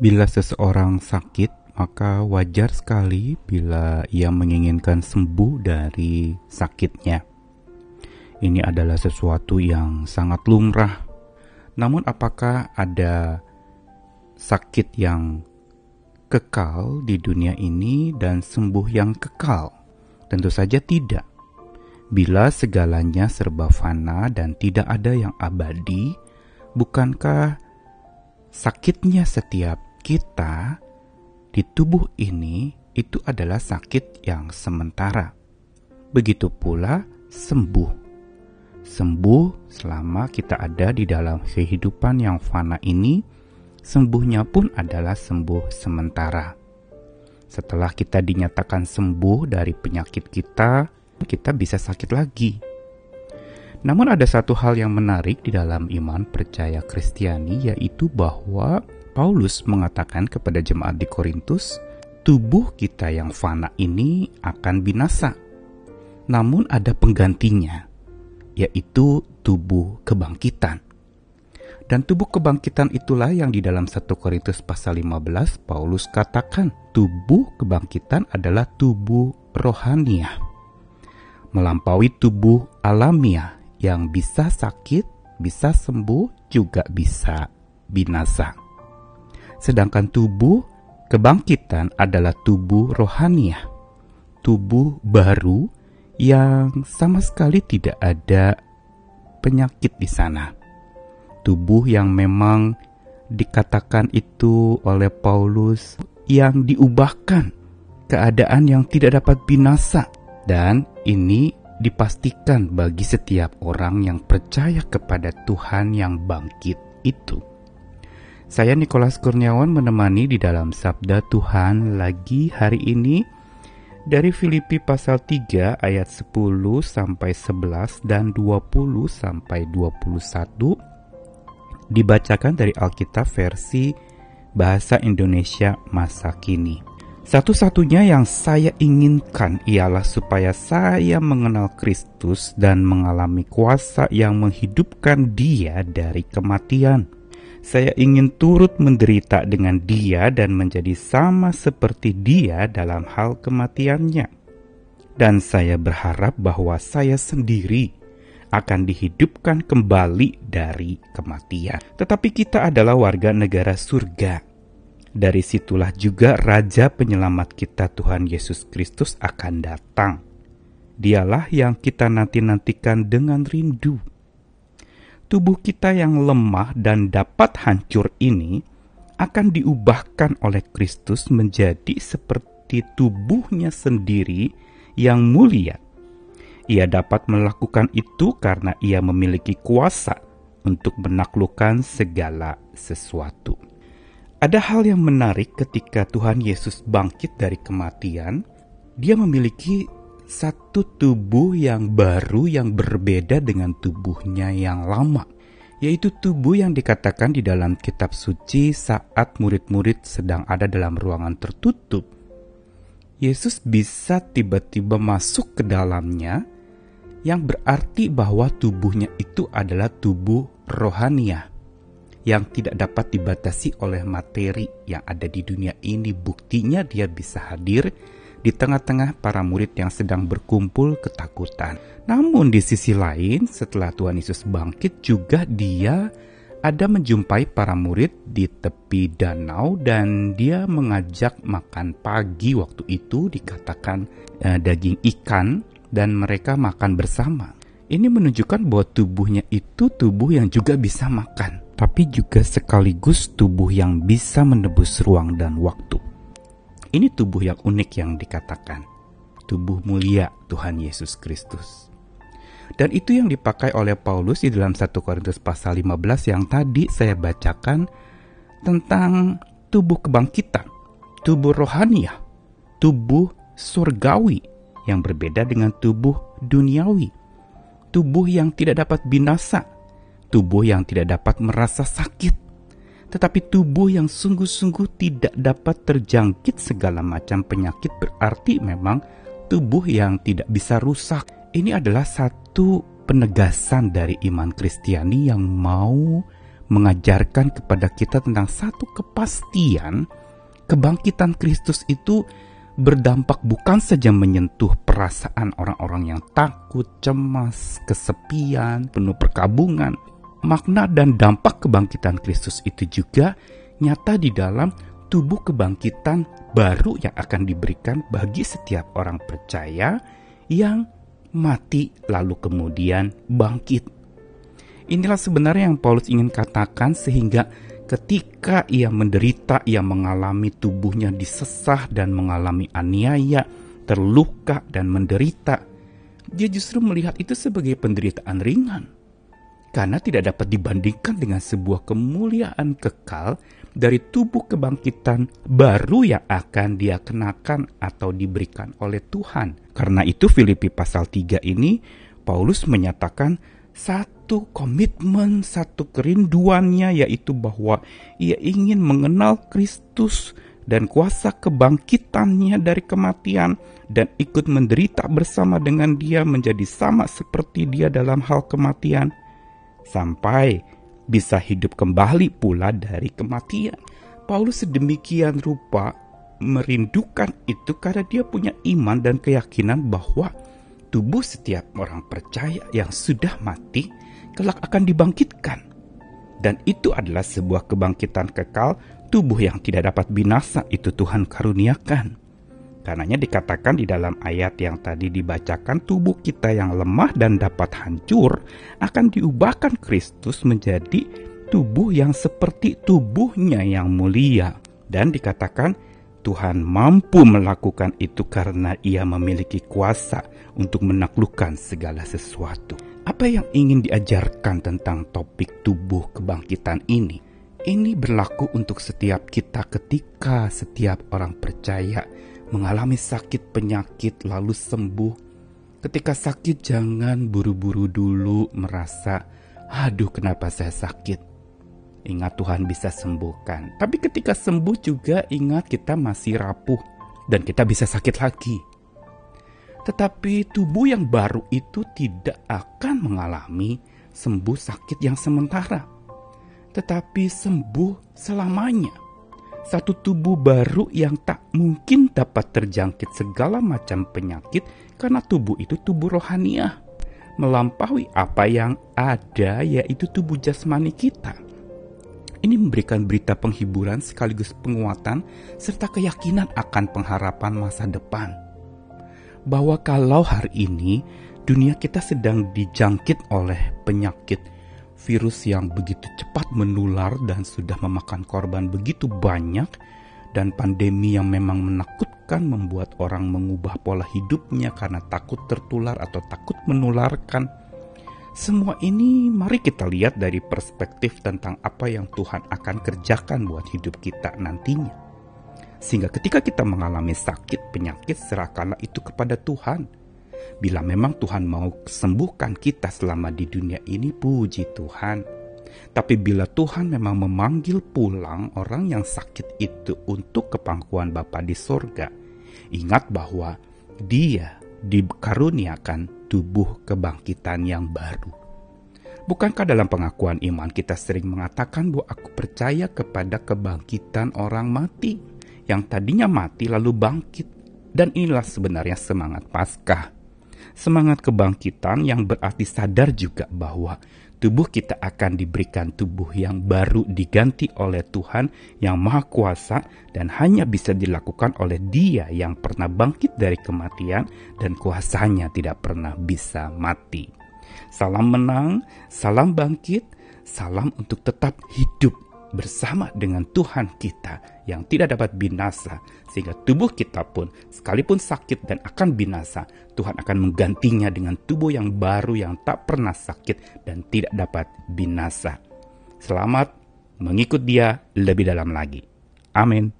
Bila seseorang sakit, maka wajar sekali bila ia menginginkan sembuh dari sakitnya. Ini adalah sesuatu yang sangat lumrah. Namun, apakah ada sakit yang kekal di dunia ini dan sembuh yang kekal? Tentu saja tidak. Bila segalanya serba fana dan tidak ada yang abadi, bukankah sakitnya setiap kita di tubuh ini itu adalah sakit yang sementara. Begitu pula sembuh. Sembuh selama kita ada di dalam kehidupan yang fana ini, sembuhnya pun adalah sembuh sementara. Setelah kita dinyatakan sembuh dari penyakit kita, kita bisa sakit lagi. Namun ada satu hal yang menarik di dalam iman percaya Kristiani yaitu bahwa Paulus mengatakan kepada jemaat di Korintus, tubuh kita yang fana ini akan binasa. Namun ada penggantinya, yaitu tubuh kebangkitan. Dan tubuh kebangkitan itulah yang di dalam 1 Korintus pasal 15 Paulus katakan tubuh kebangkitan adalah tubuh rohania. Melampaui tubuh alamiah yang bisa sakit, bisa sembuh, juga bisa binasa. Sedangkan tubuh kebangkitan adalah tubuh rohaniah, tubuh baru yang sama sekali tidak ada penyakit di sana. Tubuh yang memang dikatakan itu oleh Paulus yang diubahkan keadaan yang tidak dapat binasa dan ini dipastikan bagi setiap orang yang percaya kepada Tuhan yang bangkit itu. Saya Nikolas Kurniawan menemani di dalam Sabda Tuhan lagi hari ini dari Filipi pasal 3 ayat 10 sampai 11 dan 20 sampai 21 dibacakan dari Alkitab versi bahasa Indonesia masa kini. Satu-satunya yang saya inginkan ialah supaya saya mengenal Kristus dan mengalami kuasa yang menghidupkan Dia dari kematian saya ingin turut menderita dengan dia dan menjadi sama seperti dia dalam hal kematiannya. Dan saya berharap bahwa saya sendiri akan dihidupkan kembali dari kematian. Tetapi kita adalah warga negara surga. Dari situlah juga Raja Penyelamat kita Tuhan Yesus Kristus akan datang. Dialah yang kita nanti-nantikan dengan rindu tubuh kita yang lemah dan dapat hancur ini akan diubahkan oleh Kristus menjadi seperti tubuhnya sendiri yang mulia. Ia dapat melakukan itu karena ia memiliki kuasa untuk menaklukkan segala sesuatu. Ada hal yang menarik ketika Tuhan Yesus bangkit dari kematian, dia memiliki satu tubuh yang baru yang berbeda dengan tubuhnya yang lama, yaitu tubuh yang dikatakan di dalam kitab suci saat murid-murid sedang ada dalam ruangan tertutup. Yesus bisa tiba-tiba masuk ke dalamnya, yang berarti bahwa tubuhnya itu adalah tubuh rohania yang tidak dapat dibatasi oleh materi yang ada di dunia ini. Buktinya, dia bisa hadir di tengah-tengah para murid yang sedang berkumpul ketakutan. Namun di sisi lain, setelah Tuhan Yesus bangkit juga dia ada menjumpai para murid di tepi danau dan dia mengajak makan pagi waktu itu dikatakan eh, daging ikan dan mereka makan bersama. Ini menunjukkan bahwa tubuhnya itu tubuh yang juga bisa makan, tapi juga sekaligus tubuh yang bisa menebus ruang dan waktu. Ini tubuh yang unik yang dikatakan. Tubuh mulia Tuhan Yesus Kristus. Dan itu yang dipakai oleh Paulus di dalam 1 Korintus pasal 15 yang tadi saya bacakan tentang tubuh kebangkitan, tubuh rohania, tubuh surgawi yang berbeda dengan tubuh duniawi, tubuh yang tidak dapat binasa, tubuh yang tidak dapat merasa sakit, tetapi tubuh yang sungguh-sungguh tidak dapat terjangkit segala macam penyakit berarti memang tubuh yang tidak bisa rusak. Ini adalah satu penegasan dari iman Kristiani yang mau mengajarkan kepada kita tentang satu kepastian kebangkitan Kristus itu berdampak bukan saja menyentuh perasaan orang-orang yang takut, cemas, kesepian, penuh perkabungan. Makna dan dampak kebangkitan Kristus itu juga nyata di dalam tubuh kebangkitan baru yang akan diberikan bagi setiap orang percaya yang mati lalu kemudian bangkit. Inilah sebenarnya yang Paulus ingin katakan sehingga ketika ia menderita, ia mengalami tubuhnya disesah dan mengalami aniaya, terluka dan menderita, dia justru melihat itu sebagai penderitaan ringan. Karena tidak dapat dibandingkan dengan sebuah kemuliaan kekal dari tubuh kebangkitan baru yang akan dia kenakan atau diberikan oleh Tuhan. Karena itu Filipi pasal 3 ini Paulus menyatakan satu komitmen, satu kerinduannya yaitu bahwa ia ingin mengenal Kristus dan kuasa kebangkitannya dari kematian dan ikut menderita bersama dengan dia menjadi sama seperti dia dalam hal kematian sampai bisa hidup kembali pula dari kematian. Paulus sedemikian rupa merindukan itu karena dia punya iman dan keyakinan bahwa tubuh setiap orang percaya yang sudah mati kelak akan dibangkitkan. Dan itu adalah sebuah kebangkitan kekal tubuh yang tidak dapat binasa itu Tuhan karuniakan. Karenanya dikatakan di dalam ayat yang tadi dibacakan tubuh kita yang lemah dan dapat hancur akan diubahkan Kristus menjadi tubuh yang seperti tubuhnya yang mulia. Dan dikatakan Tuhan mampu melakukan itu karena ia memiliki kuasa untuk menaklukkan segala sesuatu. Apa yang ingin diajarkan tentang topik tubuh kebangkitan ini? Ini berlaku untuk setiap kita ketika setiap orang percaya mengalami sakit penyakit lalu sembuh. Ketika sakit jangan buru-buru dulu merasa, aduh kenapa saya sakit. Ingat Tuhan bisa sembuhkan. Tapi ketika sembuh juga ingat kita masih rapuh dan kita bisa sakit lagi. Tetapi tubuh yang baru itu tidak akan mengalami sembuh sakit yang sementara. Tetapi sembuh selamanya. Satu tubuh baru yang tak mungkin dapat terjangkit segala macam penyakit karena tubuh itu tubuh rohaniah. Melampaui apa yang ada yaitu tubuh jasmani kita ini memberikan berita penghiburan sekaligus penguatan serta keyakinan akan pengharapan masa depan. Bahwa kalau hari ini dunia kita sedang dijangkit oleh penyakit virus yang begitu cepat menular dan sudah memakan korban begitu banyak dan pandemi yang memang menakutkan membuat orang mengubah pola hidupnya karena takut tertular atau takut menularkan semua ini mari kita lihat dari perspektif tentang apa yang Tuhan akan kerjakan buat hidup kita nantinya. Sehingga ketika kita mengalami sakit penyakit serahkanlah itu kepada Tuhan. Bila memang Tuhan mau sembuhkan kita selama di dunia ini puji Tuhan. Tapi bila Tuhan memang memanggil pulang orang yang sakit itu untuk kepangkuan Bapa di sorga, ingat bahwa dia dikaruniakan tubuh kebangkitan yang baru. Bukankah dalam pengakuan iman kita sering mengatakan bahwa aku percaya kepada kebangkitan orang mati yang tadinya mati lalu bangkit? Dan inilah sebenarnya semangat Paskah. Semangat kebangkitan yang berarti sadar juga bahwa tubuh kita akan diberikan tubuh yang baru diganti oleh Tuhan yang Maha Kuasa dan hanya bisa dilakukan oleh Dia yang pernah bangkit dari kematian dan kuasanya tidak pernah bisa mati. Salam menang, salam bangkit, salam untuk tetap hidup bersama dengan Tuhan kita yang tidak dapat binasa sehingga tubuh kita pun sekalipun sakit dan akan binasa Tuhan akan menggantinya dengan tubuh yang baru yang tak pernah sakit dan tidak dapat binasa. Selamat mengikut dia lebih dalam lagi. Amin.